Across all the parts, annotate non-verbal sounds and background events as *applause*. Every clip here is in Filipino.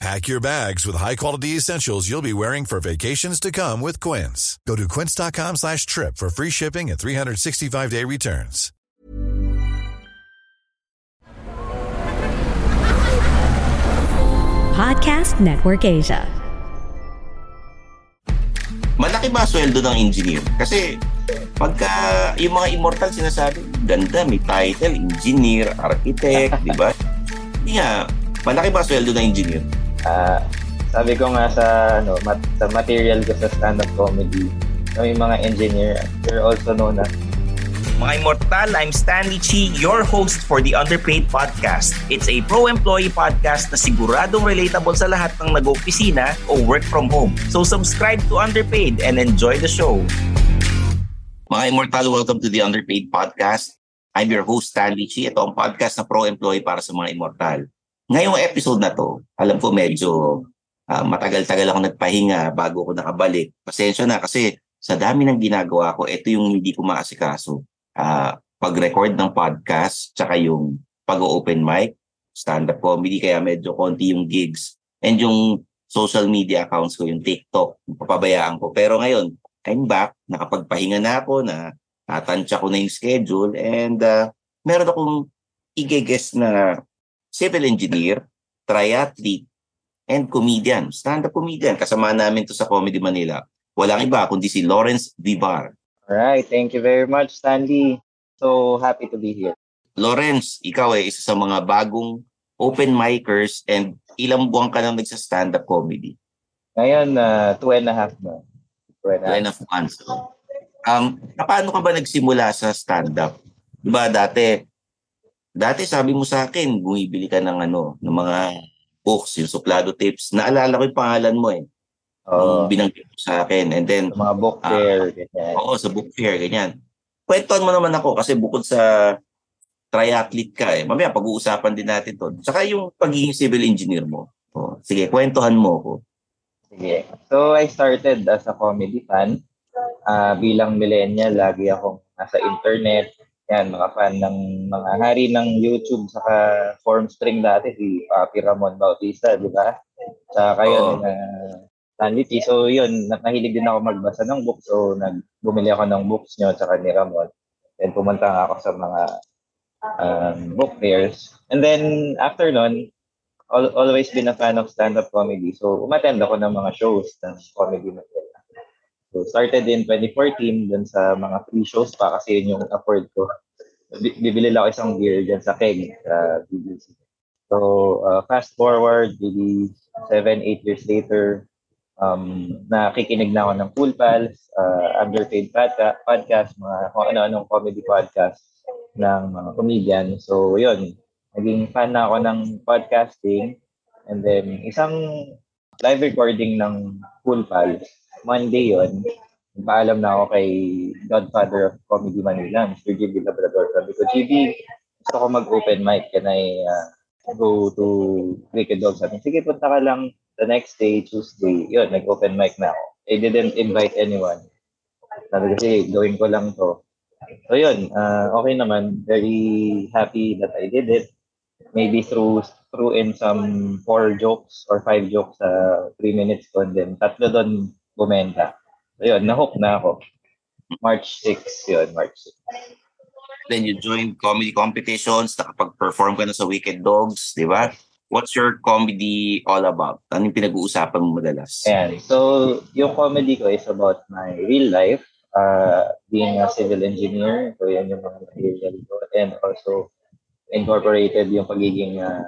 Pack your bags with high-quality essentials you'll be wearing for vacations to come with Quince. Go to quince.com slash trip for free shipping and 365-day returns. Podcast Network Asia. Malaki ba sweldo ng engineer? Kasi pagka yung mga immortal sinasabi, ganda, may title, engineer, architect, di ba? *laughs* Hindi nga, malaki ba sweldo ng engineer? Ah, sabi ko nga sa ano, mat, sa material ko sa stand-up comedy, may mga engineer, they're also known as Mga Immortal, I'm Stanley Chi, your host for the Underpaid Podcast. It's a pro-employee podcast na siguradong relatable sa lahat ng nag-opisina o work from home. So subscribe to Underpaid and enjoy the show. Mga Immortal, welcome to the Underpaid Podcast. I'm your host, Stanley Chi. Ito ang podcast na pro-employee para sa mga Immortal. Ngayong episode na to, alam ko medyo ah, matagal-tagal ako nagpahinga bago ako nakabalik. Pasensya na kasi sa dami ng ginagawa ko, ito yung hindi ko maasikaso. Ah, pag-record ng podcast, tsaka yung pag-open mic, stand-up comedy, kaya medyo konti yung gigs. And yung social media accounts ko, yung TikTok, papabayaan ko. Pero ngayon, I'm back, nakapagpahinga na ako, na tatansya ko na yung schedule, and ah, meron akong i-guest na civil engineer, triathlete, and comedian, stand-up comedian. Kasama namin to sa Comedy Manila. Walang iba kundi si Lawrence Vivar. Alright, thank you very much, Stanley. So happy to be here. Lawrence, ikaw eh, isa sa mga bagong open micers and ilang buwan ka nang nagsa-stand-up comedy? Ngayon, uh, two and a half na. Two and a Two half. and a half months. Um, paano ka ba nagsimula sa stand-up? Diba dati, dati sabi mo sa akin, bumibili ka ng ano, ng mga books, yung suplado tips. Naalala ko yung pangalan mo eh. Nung binanggit mo sa akin. And then, sa mga book Ah, fair, ganyan. Oo, sa book fair, ganyan. Kwentuhan mo naman ako kasi bukod sa triathlete ka eh. Mamaya pag-uusapan din natin to. Saka yung pagiging civil engineer mo. Oh, sige, kwentuhan mo ko. Sige. So, I started as a comedy fan. Ah, bilang millennial, lagi akong nasa internet. Yan, mga fan ng mga hari ng YouTube saka Formspring dati, si Papi Ramon Bautista, di ba? Tsaka yun, Oo. na Stanley T. So, yun, na- nahilig din ako magbasa ng book. So, nag, bumili ako ng books nyo tsaka ni Ramon. Then, pumunta nga ako sa mga um, book fairs. And then, after nun, al- always been a fan of stand-up comedy. So, umattend ako ng mga shows ng comedy. So, started in 2014 dun sa mga free shows pa kasi yun yung afford ko. Bi- Bibili lang ako isang beer dyan sa keg sa BBC. So, uh, fast forward, maybe seven, eight years later, um, nakikinig na ako ng Cool Pals, uh, Underpaid podca- podcast, mga kung ano-anong comedy podcast ng mga comedian. So, yun, naging fan na ako ng podcasting. And then, isang live recording ng Cool Pals, Monday yon paalam na ako kay Godfather of Comedy Manila, Mr. GB Labrador. Sabi ko, GB, gusto ko mag-open mic. Can I uh, go to Wicked Dog? Sabi, sige, punta ka lang the next day, Tuesday. Yun, nag-open mic na ako. I didn't invite anyone. Sabi ko, sige, gawin ko lang to. So yun, uh, okay naman. Very happy that I did it. Maybe through through in some four jokes or five jokes sa uh, three minutes ko and then tatlo doon bumenta. So yun, nahook na ako. March 6 yun, March 6. Then you joined comedy competitions, nakapag-perform ka na sa Wicked Dogs, di ba? What's your comedy all about? Ano yung pinag-uusapan mo madalas? Ayan. So, yung comedy ko is about my real life. Uh, being a civil engineer. So, yan yung mga material ko. And also, incorporated yung pagiging uh,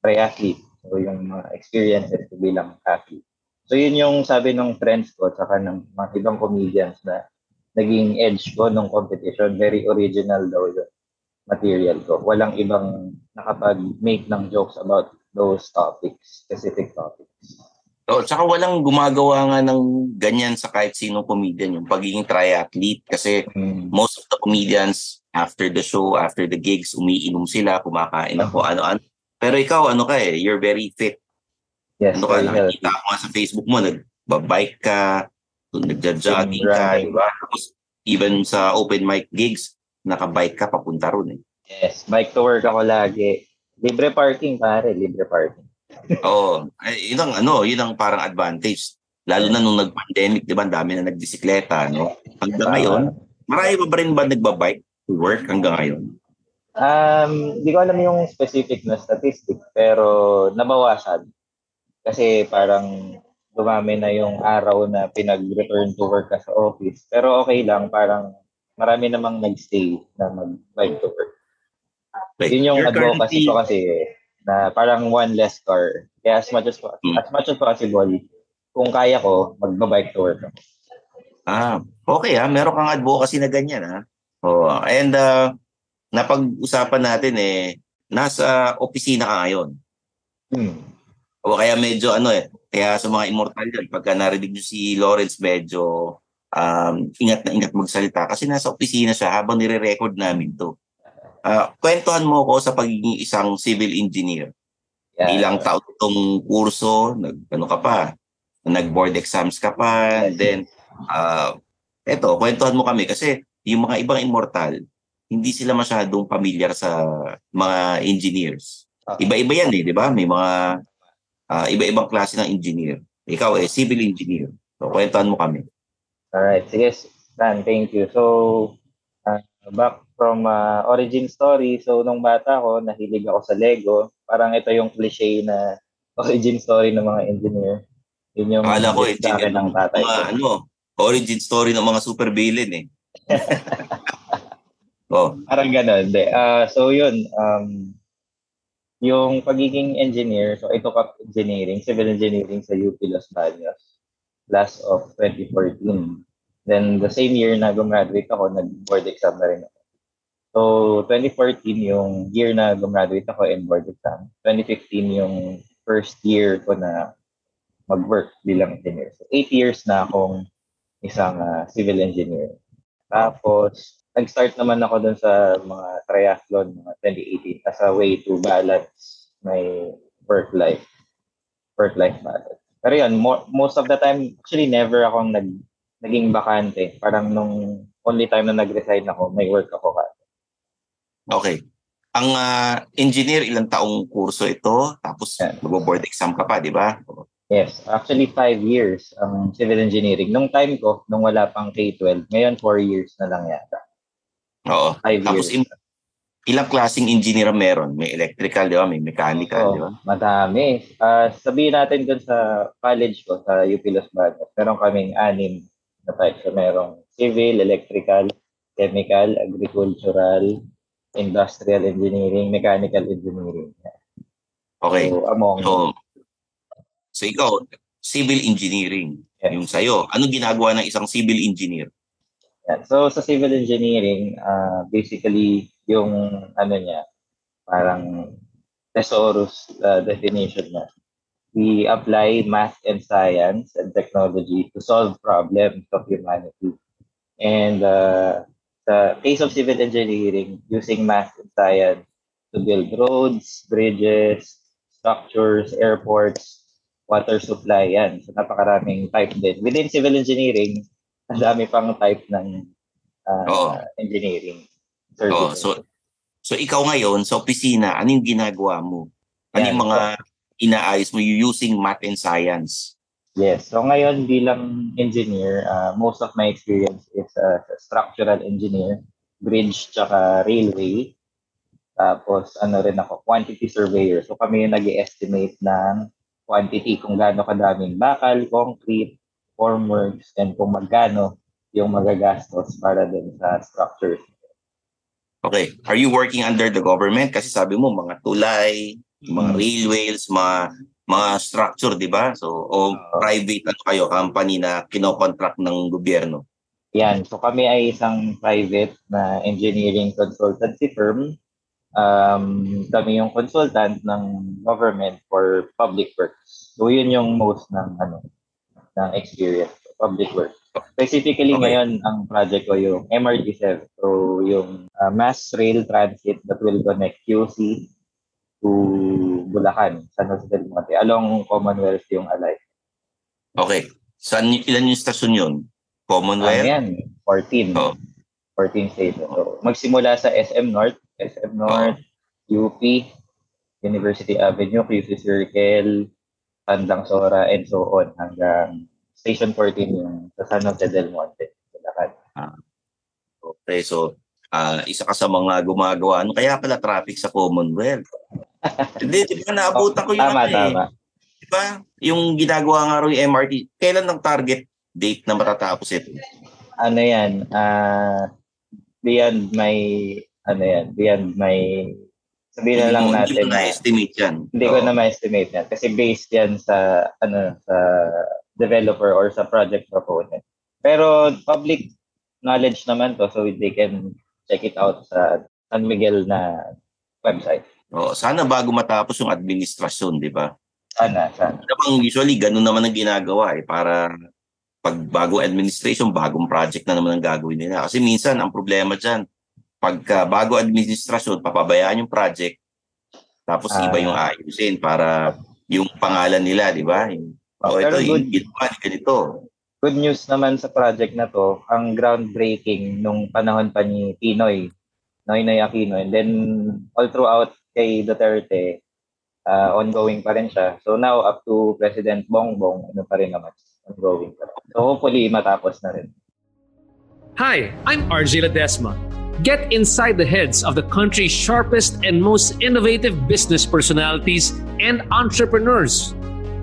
triathlete. So, yung mga experiences ko bilang athlete. So, yun yung sabi ng friends ko saka ng mga ibang comedians na naging edge ko nung competition. Very original daw yung material ko. Walang ibang nakapag-make ng jokes about those topics, specific topics. Oh, tsaka walang gumagawa nga ng ganyan sa kahit sinong comedian yung pagiging triathlete kasi mm. most of the comedians after the show, after the gigs, umiinom sila, kumakain ako uh-huh. ano-ano. Pero ikaw, ano ka eh, you're very fit. Yes, ano ka, nakikita ko sa Facebook mo, nagbabike ka, nagja-jogging ka, di ba? Tapos even sa open mic gigs, nakabike ka papunta ron eh. Yes, bike to work ako lagi. Libre parking pare, libre parking. Oo. Ay, yun ang ano, yun ang parang advantage. Lalo na nung nag-pandemic, di ba, dami na nagdisikleta, no? Hanggang ngayon, marami pa ba rin ba nagbabike to work hanggang ngayon? Um, di ko alam yung specific na statistic, pero nabawasan. Kasi parang dumami na yung araw na pinag-return to work ka sa office. Pero okay lang, parang marami namang nag-stay na mag-bike to work. Like, Yun yung advocacy currently... ko kasi na parang one less car. Kaya as much as, hmm. as much as possible, kung kaya ko, mag-bike to work. Ah, okay ha. Ah. Meron kang advocacy na ganyan ha. Oh, and uh, napag-usapan natin eh, nasa opisina ka ngayon. Hmm. O kaya medyo ano eh, kaya sa mga immortal yun, pagka narinig nyo si Lawrence, medyo um, ingat na ingat magsalita kasi nasa opisina siya habang nire-record namin to. Uh, kwentuhan mo ko sa pagiging isang civil engineer. Yeah. Ilang taon itong kurso, nag, ano ka pa, nag-board exams ka pa, and then, uh, eto, kwentuhan mo kami kasi yung mga ibang immortal, hindi sila masyadong familiar sa mga engineers. Iba-iba yan eh, di ba? May mga uh, iba-ibang klase ng engineer. Ikaw eh, civil engineer. So, kwentuhan mo kami. Alright, sige, Dan, thank you. So, uh, back from uh, origin story, so nung bata ako, nahilig ako sa Lego. Parang ito yung cliche na *laughs* origin story ng mga engineer. Yun yung Akala ko, engineer ng tatay mga, ko. Ano, origin story ng mga super villain eh. *laughs* oh. Parang ganun. Uh, so yun, um, yung pagiging engineer, so ito ka engineering, civil engineering sa UP Los Baños, last of 2014. Then the same year na gumraduate ako, nag-board exam na rin ako. So 2014 yung year na gumraduate ako and board exam. 2015 yung first year ko na mag-work bilang engineer. So 8 years na akong isang uh, civil engineer. Tapos nag-start naman ako dun sa mga triathlon mga 2018 as a way to balance my work life work life balance. Pero yun, mo, most of the time, actually never akong nag, naging bakante. Parang nung only time na nag-resign ako, may work ako ka. Okay. Ang uh, engineer, ilang taong kurso ito? Tapos yeah. mag-board exam ka pa, di ba? Yes, actually five years ang civil engineering. Nung time ko, nung wala pang K-12, ngayon four years na lang yata. Oo. Five Tapos years. In, ilang klaseng engineer meron? May electrical, di ba? May mechanical, oh, di ba? Madami. Uh, sabihin natin dun sa college ko, sa UP Los Baños, meron kaming anim na type. So, merong civil, electrical, chemical, agricultural, industrial engineering, mechanical engineering. Okay. So, among... So, so ikaw, civil engineering, yes. yung sa'yo. Ano ginagawa ng isang civil engineer? Yeah. So sa civil engineering, uh, basically yung ano niya, parang thesaurus uh, definition na. We apply math and science and technology to solve problems of humanity. And uh, the case of civil engineering, using math and science to build roads, bridges, structures, airports, water supply, yan. So napakaraming type din. Within civil engineering, ang dami pang type ng uh, Oo. engineering Oo, so so ikaw ngayon sa opisina, ano yung ginagawa mo? Ano yung mga inaayos mo you using math and science? Yes. So ngayon bilang engineer, uh, most of my experience is as a structural engineer, bridge tsaka railway. Tapos ano rin ako, quantity surveyor. So kami yung nag estimate ng quantity kung gaano kadaming bakal, concrete, formworks, and kung magkano yung magagastos para din sa structures. Okay. Are you working under the government? Kasi sabi mo, mga tulay, mga Mm. railways, mga mga structure, di ba? So, o private ano kayo, company na kinokontract ng gobyerno. Yan. So kami ay isang private na engineering consultancy firm. Um, kami yung consultant ng government for public works. So yun yung most ng ano ng experience public works. Specifically Okay. ngayon ang project ko yung MRT7. So yung uh, mass rail transit that will connect QC to Bulacan, San Jose del Monte along Commonwealth yung alay. Okay. Saan, ilan yung stasyon yun? Ano Commonwealth? yan? 14. Oh. 14 station. So, magsimula sa SM North, SM North, UP, University Avenue, QC Circle, Tandang Sora, and so on hanggang Station 14 yung sa San Jose del Monte. Bulacan. Okay, so ah isa ka sa mga gumagawa. Ano kaya pala traffic sa Commonwealth? *laughs* Hindi, di ba naabutan ko yun Tama, eh. tama. Di ba? Yung ginagawa nga rin yung MRT, kailan ang target date na matatapos ito? Ano yan? ah beyond my, ano yan? Beyond my, sabihin na lang mo- natin Hindi na, na-estimate yan. Hindi ko Oo. na ma-estimate yan kasi based yan sa ano sa developer or sa project proponent. Pero public knowledge naman to so they can check it out sa San Miguel na website. Oo, sana bago matapos yung administrasyon, di ba? Sana, sana. Namang usually ganun naman ang ginagawa eh para pag bago administration, bagong project na naman ang gagawin nila. Kasi minsan ang problema diyan, pagka bago administrasyon, papabayaan yung project tapos Ah. iba yung ayusin para yung pangalan nila, di ba? Oh, oh, ito, good. ginawa, ganito. Good news naman sa project na to, ang groundbreaking nung panahon pa ni Pinoy, Noynoy Aquino. And then all throughout kay Duterte, uh, ongoing pa rin siya. So now up to President Bongbong, ano pa rin naman, ongoing pa rin. So hopefully matapos na rin. Hi, I'm RJ Ledesma. Get inside the heads of the country's sharpest and most innovative business personalities and entrepreneurs.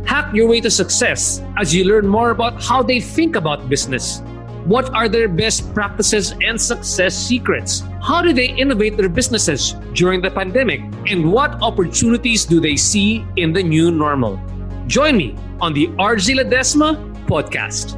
Hack your way to success as you learn more about how they think about business. What are their best practices and success secrets? How do they innovate their businesses during the pandemic? And what opportunities do they see in the new normal? Join me on the RJ Ledesma podcast.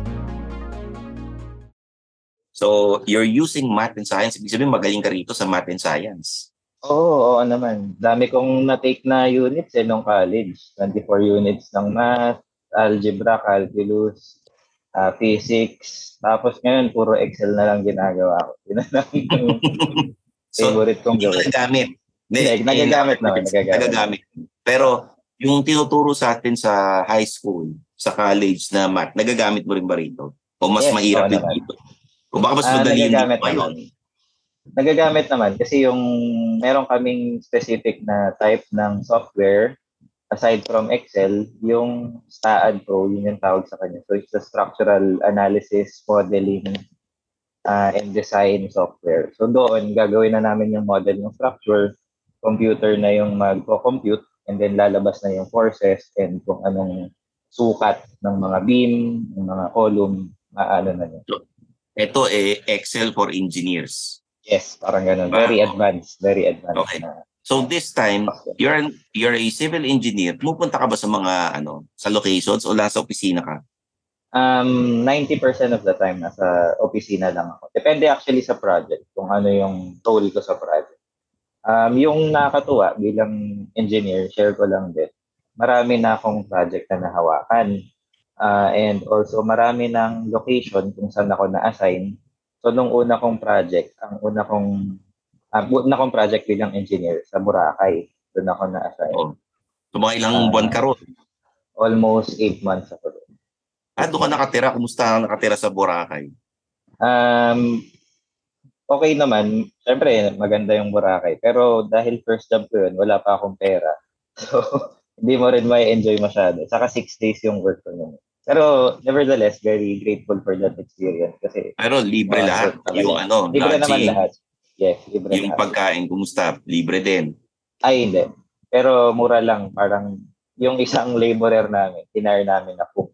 So, you're using math and science. Ibig sabihin, magaling ka rito sa math and science. Oo, oo naman. Dami kong na-take na units eh nung college. 24 units ng math, algebra, calculus, ah, physics. Tapos ngayon, puro Excel na lang ginagawa ko. *laughs* Yun na lang yung So, favorite kong gawin. nagagamit. Hindi, nagagamit naman, nagagamit. Nagagamit. Pero, yung tinuturo sa atin sa high school, sa college na math, nagagamit mo rin ba rito? O mas Yes, mahirap din naman. dito? O baka mas Ah, madali dito ngayon? naman. Nagagamit naman kasi yung meron kaming specific na type ng software aside from Excel, yung STAAD Pro, yun yung tawag sa kanya. So it's a structural analysis, modeling, uh, and design software. So doon, gagawin na namin yung model ng structure, computer na yung magko-compute, and then lalabas na yung forces and kung anong sukat ng mga beam, ng mga column, maano na yun. Ito eh, Excel for engineers. Yes, parang ganun. Very Wow. advanced. Very advanced. Okay. na So this time, you're an, you're a civil engineer. Pumupunta ka ba sa mga ano, sa locations o nasa opisina ka? Um, 90% of the time, nasa opisina lang ako. Depende actually sa project, kung ano yung role ko sa project. Um, yung nakakatuwa bilang engineer, share ko lang din, marami na akong project na nahawakan. Ah, and also, marami ng location kung saan ako na-assign. So, nung una kong project, ang una kong, ah, una kong project bilang engineer sa Boracay, doon ako na-assign. Oh. So mga ilang Ah. buwan ka ron? Almost eight months ako doon. Ah, doon ka nakatira. Kumusta ka nakatira sa Boracay? Um, okay naman. Siyempre, maganda yung Boracay. Pero dahil first job ko yun, wala pa akong pera. *laughs* So, hindi mo rin may enjoy masyado. Saka six days yung work ko nun. Pero nevertheless, very grateful for that experience kasi Pero libre Ah, lahat. so. Yung ano, libre naman lodging, lahat. Yes, libre yung lahat. pagkain, kumusta? Libre din. Ay, hindi. Pero mura lang. Parang yung isang laborer namin, tinire namin na cook.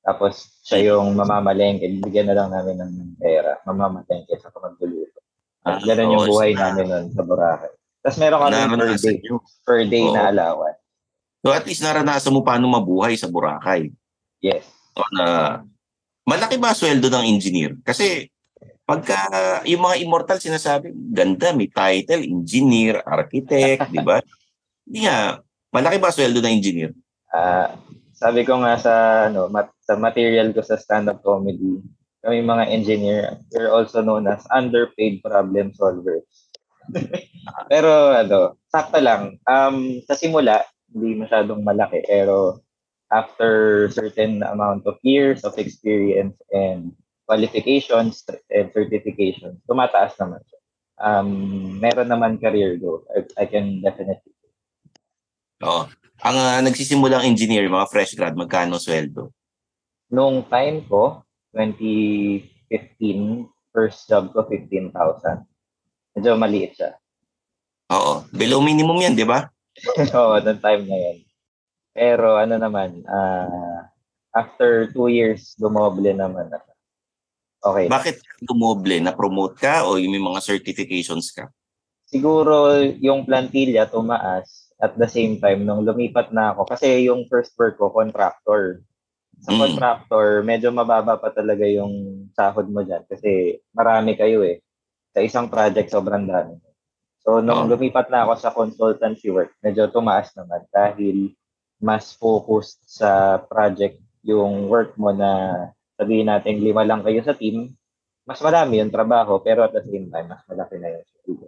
Tapos siya yung mamamalengke. Bigyan na lang namin ng pera. Mamamalengke sa magluluto. Ah, Ganun yung oo, buhay sa- namin nun sa Boracay. Tapos meron kami per day, per day na allowance. So at least naranasan mo paano mabuhay sa Boracay. Yes. So, na malaki ba sweldo ng engineer? Kasi pagka yung mga immortal sinasabi, ganda, may title, engineer, architect, di ba? *laughs* Hindi nga, malaki ba sweldo ng engineer? Ah, sabi ko nga sa ano, mat- sa material ko sa stand-up comedy, kami mga engineer, we're also known as underpaid problem solvers. *laughs* pero ano, sakto lang. Um, sa simula, hindi masyadong malaki, pero after certain amount of years of experience and qualifications and certifications, tumataas naman siya. Um, meron naman career growth. I, I can definitely Oo. Ang uh, nagsisimulang engineer, mga fresh grad, magkano sweldo? Nung time ko, 2015, first job ko, 15,000. Medyo maliit siya. Oo. Below minimum yan, di ba? *laughs* Oo, nung time na yun. Pero ano naman, ah, after two years, dumoble naman na. siya. Okay. Bakit dumoble? Na-promote ka o yung may mga certifications ka? Siguro yung plantilla tumaas at the same time nung lumipat na ako. Kasi yung first work ko, contractor. Sa Mm. contractor, medyo mababa pa talaga yung sahod mo dyan kasi marami kayo eh. Sa isang project, sobrang dami. So, nung Oh. lumipat na ako sa consultancy work, medyo tumaas naman dahil mas focused sa project yung work mo na sabihin natin lima lang kayo sa team, mas marami yung trabaho pero at the same time, mas malaki na yung sweldo.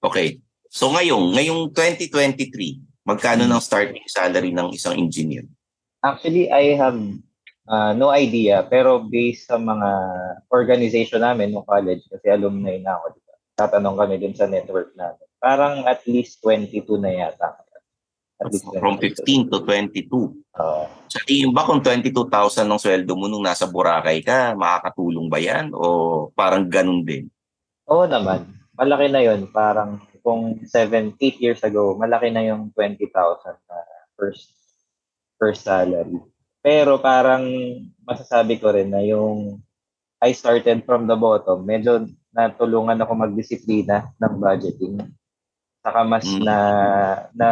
Okay. So ngayon, ngayong 2023, magkano ng starting salary ng isang engineer? Actually, I have uh, no idea, pero based sa mga organization namin no college, kasi alumni na ako, diba? tatanong kami dun sa network namin. Parang at least 22 na yata. From 15 to 22. Uh, Sa tingin ba kung 22,000 ng sweldo mo nung nasa Boracay ka, makakatulong ba yan? O parang ganun din? Oo naman. Malaki na yun. Parang kung 7, 8 years ago, malaki na yung 20,000 na first first salary. Pero parang masasabi ko rin na yung I started from the bottom, medyo natulungan ako magdisiplina ng budgeting. Saka mas Mm. na, na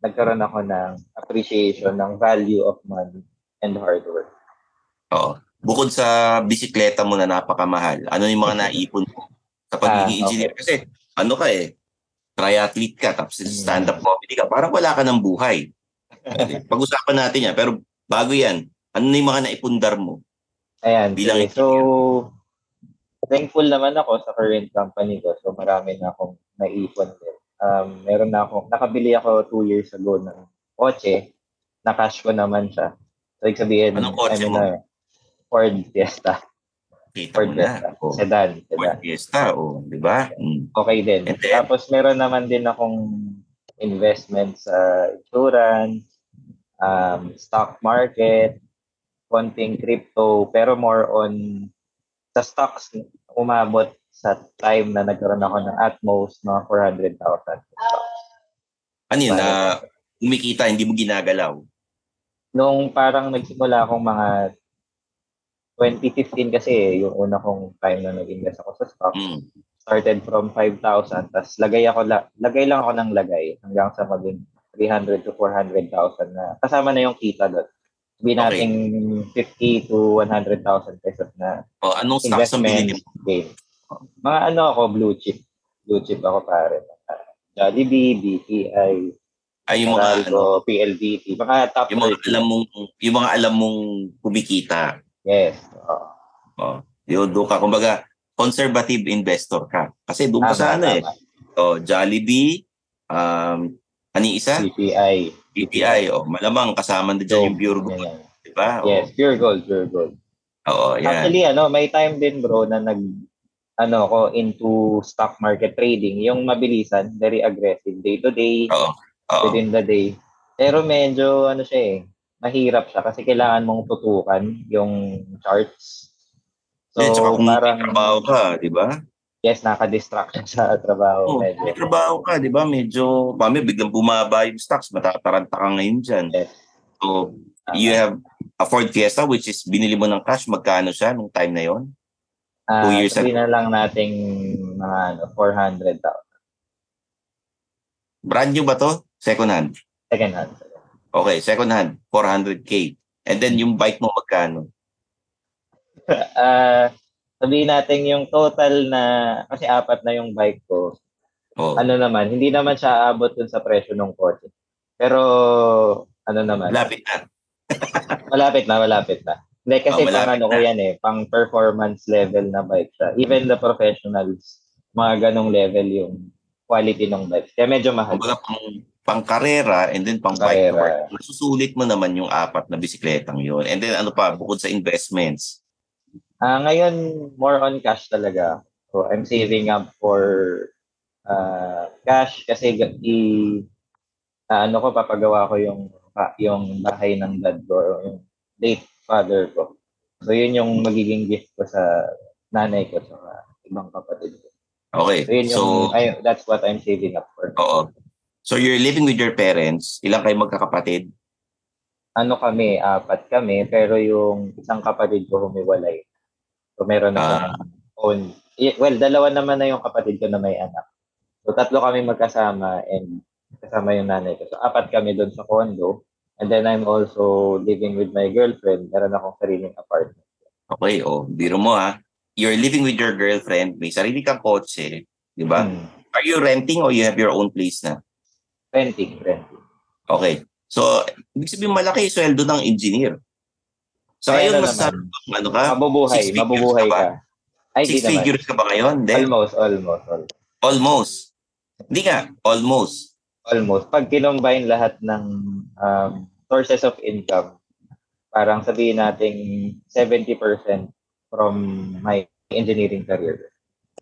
nagkaroon ako ng appreciation ng value of money and hard work. Oo. Bukod sa bisikleta mo na napakamahal, ano yung mga naipon mo sa pagiging Ah, engineer? Kasi ano ka eh, triathlete ka, tapos stand-up comedy ka, parang wala ka ng buhay. *laughs* Pag-usapan natin yan. Pero bago yan, ano na yung mga naipundar mo? Ayan. Bilang sige. So, thankful naman ako sa current company ko. So, marami na akong naipon din. Um, meron na ako, nakabili ako two years ago ng kotse. Na-cash ko naman siya. So, ibig sabihin, Anong kotse ano mo? na, Ford Fiesta. Kita Ford mo na. Fiesta. Oh, Sedan. Ford Sedan. Fiesta, oh, di ba? Mm. Okay din. And then- Tapos, meron naman din akong investment sa insurance, um, stock market, konting crypto, pero more on sa stocks, umabot sa time na nagkaroon ako ng at most mga 400,000. Ano yun, Parang- na umikita, hindi mo ginagalaw? Nung parang nagsimula akong mga 2015 kasi eh, yung una kong time na nag-invest ako sa stock. Mm. Started from 5,000, tapos lagay ako, la- lagay lang ako ng lagay hanggang sa maging 300 to 400,000 na kasama na yung kita doon. Sabihin Okay. natin 50 to 100,000 pesos na O, anong stocks ang binili mo? game. Mga ano ako, blue chip. Blue chip ako pare. Jollibee, BPI, Ay, yung mga, ano, Meralco, PLDT. Mga top yung mga 30. alam mong, yung mga alam mong kumikita. Yes. oo. Oh, yun, doon ka. Kumbaga, conservative investor ka. Kasi doon ka sa ano eh. Oh, Jollibee, um, ano isa? CPI. BPI. Oh, malamang kasama na dyan yung Pure Gold. Ganyan. Di ba? Oh, Yes, pure gold, pure gold. Oo, yan. Actually, ano, may time din bro na nag ano ko into stock market trading, yung mabilisan, very aggressive, day to day, within the day. Pero medyo ano siya eh, mahirap siya kasi kailangan mong tutukan yung charts. So, eh, tsaka kung parang, trabaho ka, di ba? yes, nakadistract siya sa trabaho. Oh, medyo. may trabaho ka, di ba? Medyo, mami, biglang bumaba yung stocks, matataranta ka ngayon dyan. Yes. So, you have a Ford Fiesta which is binili mo ng cash, magkano siya nung time na yon? Ah, Two years sabihin na lang nating mga ano, 400,000. Brand new ba to? Second hand? Second hand. Okay, second hand, 400k. And then yung bike mo magkano? *laughs* Ah, sabihin natin yung total na, kasi apat na yung bike ko, Oh, ano naman, hindi naman siya abot dun sa presyo ng kotse. Pero, ano naman, lapit na. malapit na, malapit na. Hindi, kasi Oh, pang ano ko yan eh, pang performance level na bike siya. Even the professionals, mga ganong level yung quality ng bike. Kaya medyo mahal. Kumbaga pang, pang karera and then pang bike to work. Nasusulit mo naman yung apat na bisikletang yun. And then ano pa, bukod sa investments. Ah, ngayon more on cash talaga. So I'm saving up for ah, cash kasi i ah, ano ko papagawa ko yung yung bahay ng dad ko yung late father ko. So yun yung magiging gift ko sa nanay ko sa ibang kapatid ko. Okay, So yun yung so, ay, that's what I'm saving up for. oo. So you're living with your parents. Ilang kayo magkakapatid? Ano kami, apat kami, pero yung isang kapatid ko humiwalay. So meron na Ah. siyang own. i- Well, dalawa naman na yung kapatid ko na may anak. So tatlo kami magkasama and kasama yung nanay ko. So apat kami doon sa condo. And then I'm also living with my girlfriend. Meron akong sariling apartment. Okay, oh, biro mo ha. You're living with your girlfriend, may sarili kang kotse, di ba? Hmm. Are you renting or you have your own place na? Renting, renting. Okay. So, ibig sabihin malaki yung sweldo ng engineer. So, Ay, ngayon, mas naman? ano ka? Mabubuhay, mabubuhay ka ka. Ay, Six naman. figures ka ba ngayon? Hindi. Almost, almost, almost. Almost. Hindi nga, almost. Almost. Pag kinombine lahat ng um, sources of income, parang sabihin nating 70% from my engineering career.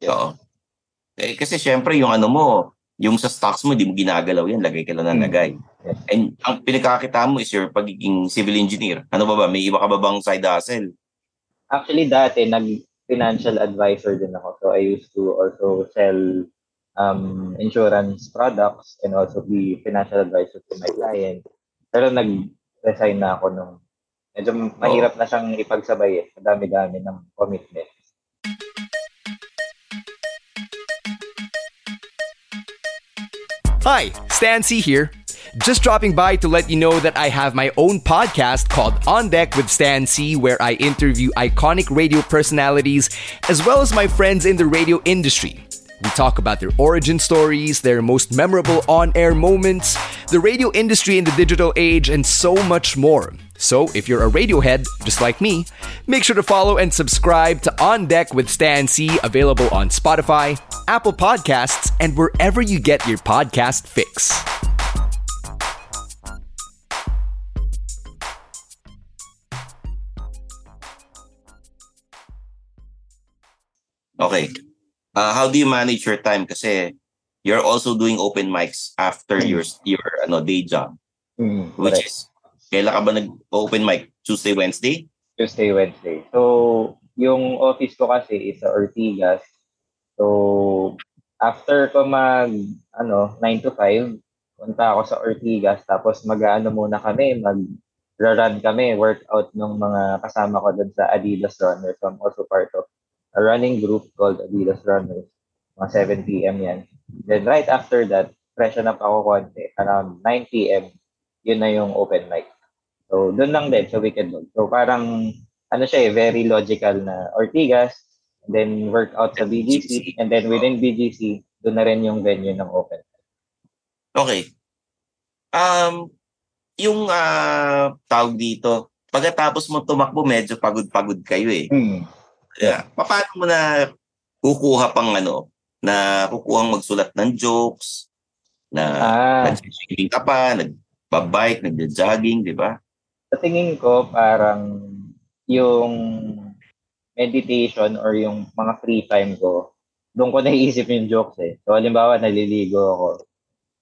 Oo. Eh, kasi syempre, yung ano mo, yung sa stocks mo, di mo ginagalaw yan. Lagay ka lang ng Hmm. lagay. Yes. And ang pinagkakita mo is your pagiging civil engineer. Ano ba ba? May iba ka ba bang side hustle? Actually, dati, nag-financial advisor din ako. So, I used to also sell um, insurance products and also be financial advisor to my client. Pero nag-resign na ako nung medyo mahirap na siyang ipagsabay eh. Madami-dami ng commitment. Hi, Stan C here. Just dropping by to let you know that I have my own podcast called On Deck with Stan C, where I interview iconic radio personalities as well as my friends in the radio industry. We talk about their origin stories, their most memorable on air moments, the radio industry in the digital age, and so much more. So, if you're a Radiohead, just like me, make sure to follow and subscribe to On Deck with Stan C, available on Spotify, Apple Podcasts, and wherever you get your podcast fix. Okay. Uh, how do you manage your time? Kasi you're also doing open mics after your your ano day job, Mm, which correct. is kailan ka ba nag-open mic? Tuesday, Wednesday? Tuesday, Wednesday. So, yung office ko kasi is sa Ortigas. So, after ko mag, ano, 9 to 5, punta ako sa Ortigas. Tapos mag-ano muna kami, mag run kami, workout ng mga kasama ko dun sa Adidas Runners. So, I'm also part of a running group called Adidas Runners. Mga 7 p.m. yan. Then right after that, freshen up ako konti. Around 9 p.m., yun na yung open mic. So, doon lang din sa Wicked Dog. So, parang, ano siya eh, very logical na Ortigas, then workout sa BGC, and then within BGC, doon na rin yung venue ng open. Okay. Um, yung ah, tawag dito, pagkatapos mo tumakbo, medyo pagod-pagod kayo eh. Hmm. Yeah. Paano mo na kukuha pang ano, na kukuhang magsulat ng jokes, na Ah, nag-swimming ka pa, nag-bike, nag-jogging, di ba? sa tingin ko, parang yung meditation or yung mga free time ko, doon ko naiisip yung jokes eh. So, halimbawa, naliligo ako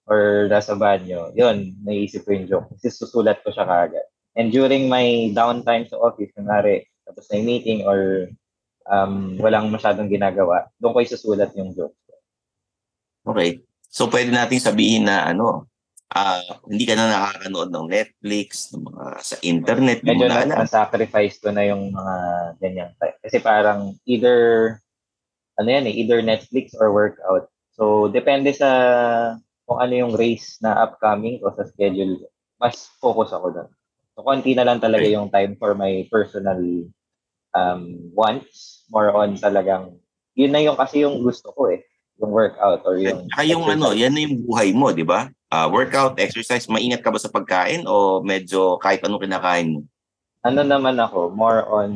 or nasa banyo, yun, naiisip ko yung joke. Kasi susulat ko siya kagad. And during my downtime sa office, kunwari, tapos na meeting or um, walang masyadong ginagawa, doon ko isusulat yung joke. Okay. So pwede nating sabihin na ano, ah hindi ka na nakakanood ng Netflix, ng mga sa internet, Medyo na na, alam. na-sacrifice ko na yung mga ganyang type. Kasi parang either, ano yan eh, either Netflix or workout. So, depende sa kung ano yung race na upcoming ko sa schedule. Mas focus ako doon. So, konti na lang talaga Okay. yung time for my personal um, wants. More on talagang, yun na yung kasi yung gusto ko eh. Yung workout or yung Saka yung ano, exercise. yan na yung buhay mo, di ba? Ah, workout, exercise, maingat ka ba sa pagkain o medyo kahit anong kinakain mo? ano naman ako, more on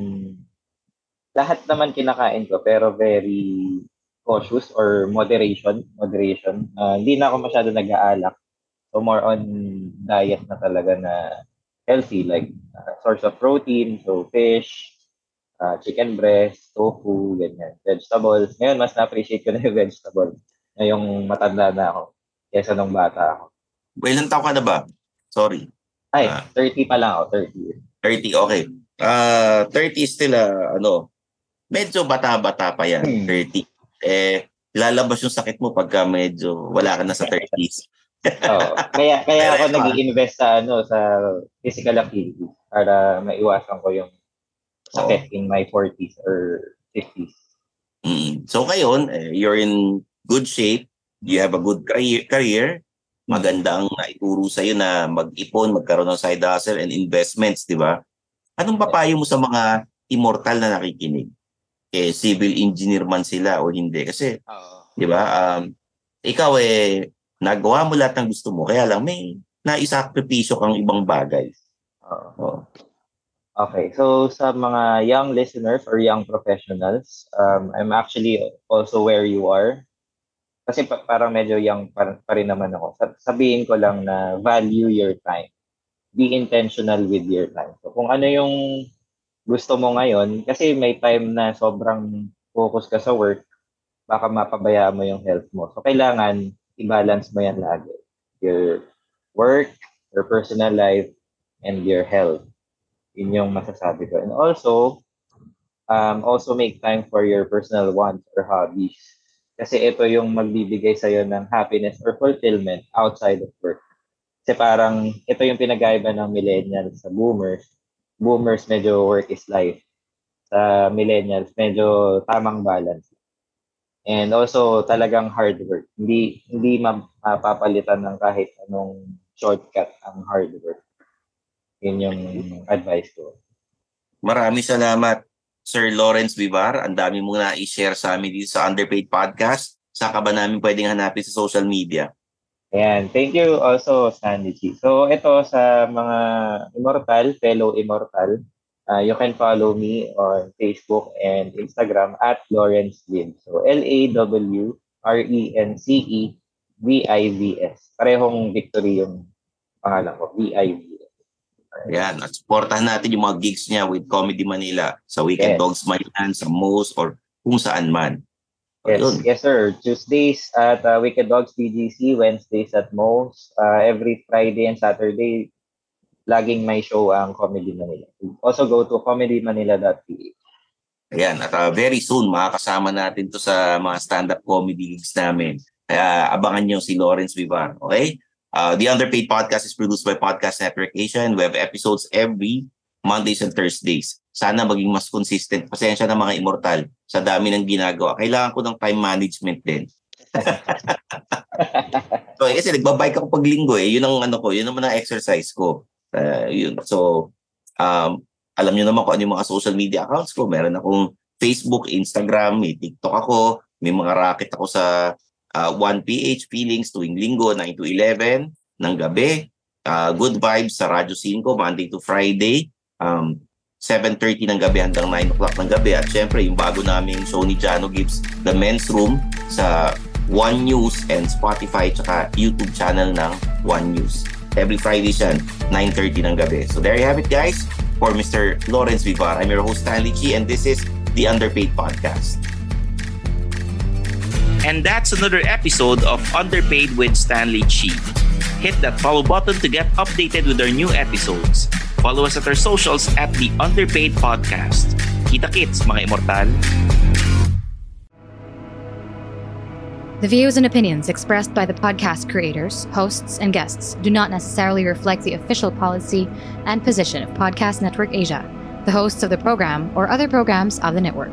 lahat naman kinakain ko pero very cautious or moderation, moderation. Ah, hindi na ako masyado nag-aalak. So more on diet na talaga na healthy like ah, source of protein, so fish, ah, chicken breast, tofu, ganyan, vegetables. Ngayon mas na-appreciate ko na yung vegetables na yung matanda na ako kesa nung bata ako. Well, ilang taon ka na ba? Sorry. Ay, Ah. 30 pa lang ako, 30. 30, okay. Ah, 30 is still ah, ano, medyo bata-bata pa yan, Hmm. 30. Eh, lalabas yung sakit mo pagka medyo wala ka na sa 30s. Oo. Kaya kaya ako nag-invest sa ano sa physical activity para maiwasan ko yung sakit in my 40s or 50s. Mm. So ngayon, eh, you're in good shape, you have a good career, career. maganda ang naituro sa iyo na mag-ipon, magkaroon ng side hustle and investments, di ba? Anong papayo mo sa mga immortal na nakikinig? Eh, civil engineer man sila o hindi. Kasi, di ba, um, ikaw eh, nagawa mo lahat ng gusto mo, kaya lang may naisakripisyo kang ibang bagay. Oo. Oh. Okay, so sa mga young listeners or young professionals, um, I'm actually also where you are. Kasi pa- parang medyo young pa, pa rin naman ako. Sa- Sabihin ko lang na value your time. Be intentional with your time. So kung ano yung gusto mo ngayon, kasi may time na sobrang focus ka sa work, baka mapabayaan mo yung health mo. So kailangan i-balance mo yan lagi. Your work, your personal life, and your health. Yun yung masasabi ko. And also, um, also make time for your personal wants or hobbies. Kasi ito yung magbibigay sa'yo ng happiness or fulfillment outside of work. Kasi parang ito yung pinagkaiba ng millennials sa boomers. Boomers medyo work is life. Sa millennials, medyo tamang balance. And also talagang hard work. Hindi hindi mapapalitan ng kahit anong shortcut ang hard work. Yun yung advice ko. Maraming salamat, Sir Lawrence Vivar. Ang dami mo na i-share sa amin dito sa Underpaid Podcast. Saan ka ba namin pwedeng hanapin sa social media? Ayan. Thank you also, Sandy G. So, ito sa mga immortal, fellow immortal, uh, you can follow me on Facebook and Instagram at Lawrence Lin. So, L-A-W-R-E-N-C-E-V-I-V-S. Parehong victory yung pangalan ko, V-I-V-S. Yan. At supportahan natin yung mga gigs niya with Comedy Manila sa Weekend Yes. Dogs Mayan, sa Moose, or kung saan man. Yes, Ayun. yes sir. Tuesdays at uh, Wicked Dogs PGC, Wednesdays at Mo's, uh, every Friday and Saturday, laging may show ang Comedy Manila. Also go to comedymanila.ph. Ayan. At uh, very soon, makakasama natin to sa mga stand-up comedy gigs namin. Kaya abangan nyo si Lawrence Vivar. Okay? Uh, the Underpaid Podcast is produced by Podcast Network Asia and we have episodes every Mondays and Thursdays. Sana maging mas consistent. Pasensya na mga immortal sa dami ng ginagawa. Kailangan ko ng time management din. *laughs* so, kasi nagbabike ako pag linggo eh. Yun ang ano ko, yun naman ang exercise ko. Uh, yun. So, um, alam niyo naman kung ano yung mga social media accounts ko. Meron akong Facebook, Instagram, may TikTok ako, may mga racket ako sa uh, 1PH Feelings tuwing linggo, 9 to 11 ng gabi. Uh, good vibes sa Radyo 5, Monday to Friday. Um, 7.30 ng gabi hanggang 9 o'clock ng gabi. At syempre, yung bago naming show ni Jano Gibbs, The Men's Room, sa One News and Spotify tsaka YouTube channel ng One News. Every Friday siya, 9.30 ng gabi. So there you have it guys. For Mr. Lawrence Vivar, I'm your host Stanley Chi and this is the Underpaid Podcast. And that's another episode of Underpaid with Stanley Chi. Hit that follow button to get updated with our new episodes. Follow us at our socials at the Underpaid Podcast. Kita kits, mga immortal! The views and opinions expressed by the podcast creators, hosts, and guests do not necessarily reflect the official policy and position of Podcast Network Asia, the hosts of the program, or other programs of the network.